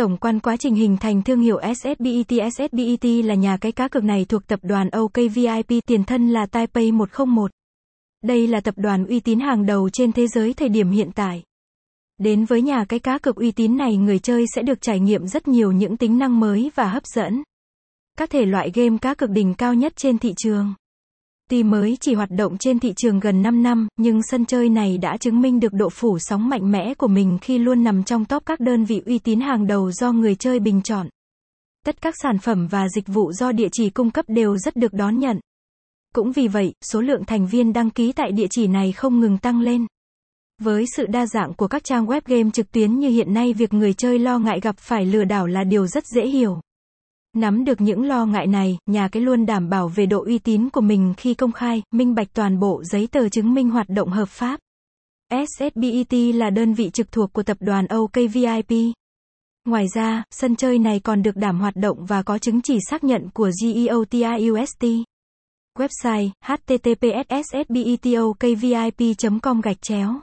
Tổng quan quá trình hình thành thương hiệu SSBET SSBET là nhà cái cá cược này thuộc tập đoàn OKVIP tiền thân là Taipei 101. Đây là tập đoàn uy tín hàng đầu trên thế giới thời điểm hiện tại. Đến với nhà cái cá cược uy tín này, người chơi sẽ được trải nghiệm rất nhiều những tính năng mới và hấp dẫn. Các thể loại game cá cược đỉnh cao nhất trên thị trường. Tuy mới chỉ hoạt động trên thị trường gần 5 năm, nhưng sân chơi này đã chứng minh được độ phủ sóng mạnh mẽ của mình khi luôn nằm trong top các đơn vị uy tín hàng đầu do người chơi bình chọn. Tất các sản phẩm và dịch vụ do địa chỉ cung cấp đều rất được đón nhận. Cũng vì vậy, số lượng thành viên đăng ký tại địa chỉ này không ngừng tăng lên. Với sự đa dạng của các trang web game trực tuyến như hiện nay việc người chơi lo ngại gặp phải lừa đảo là điều rất dễ hiểu. Nắm được những lo ngại này, nhà cái luôn đảm bảo về độ uy tín của mình khi công khai, minh bạch toàn bộ giấy tờ chứng minh hoạt động hợp pháp. SSBET là đơn vị trực thuộc của tập đoàn OKVIP. Ngoài ra, sân chơi này còn được đảm hoạt động và có chứng chỉ xác nhận của GEOTIUST. Website https sbetokvip com gạch chéo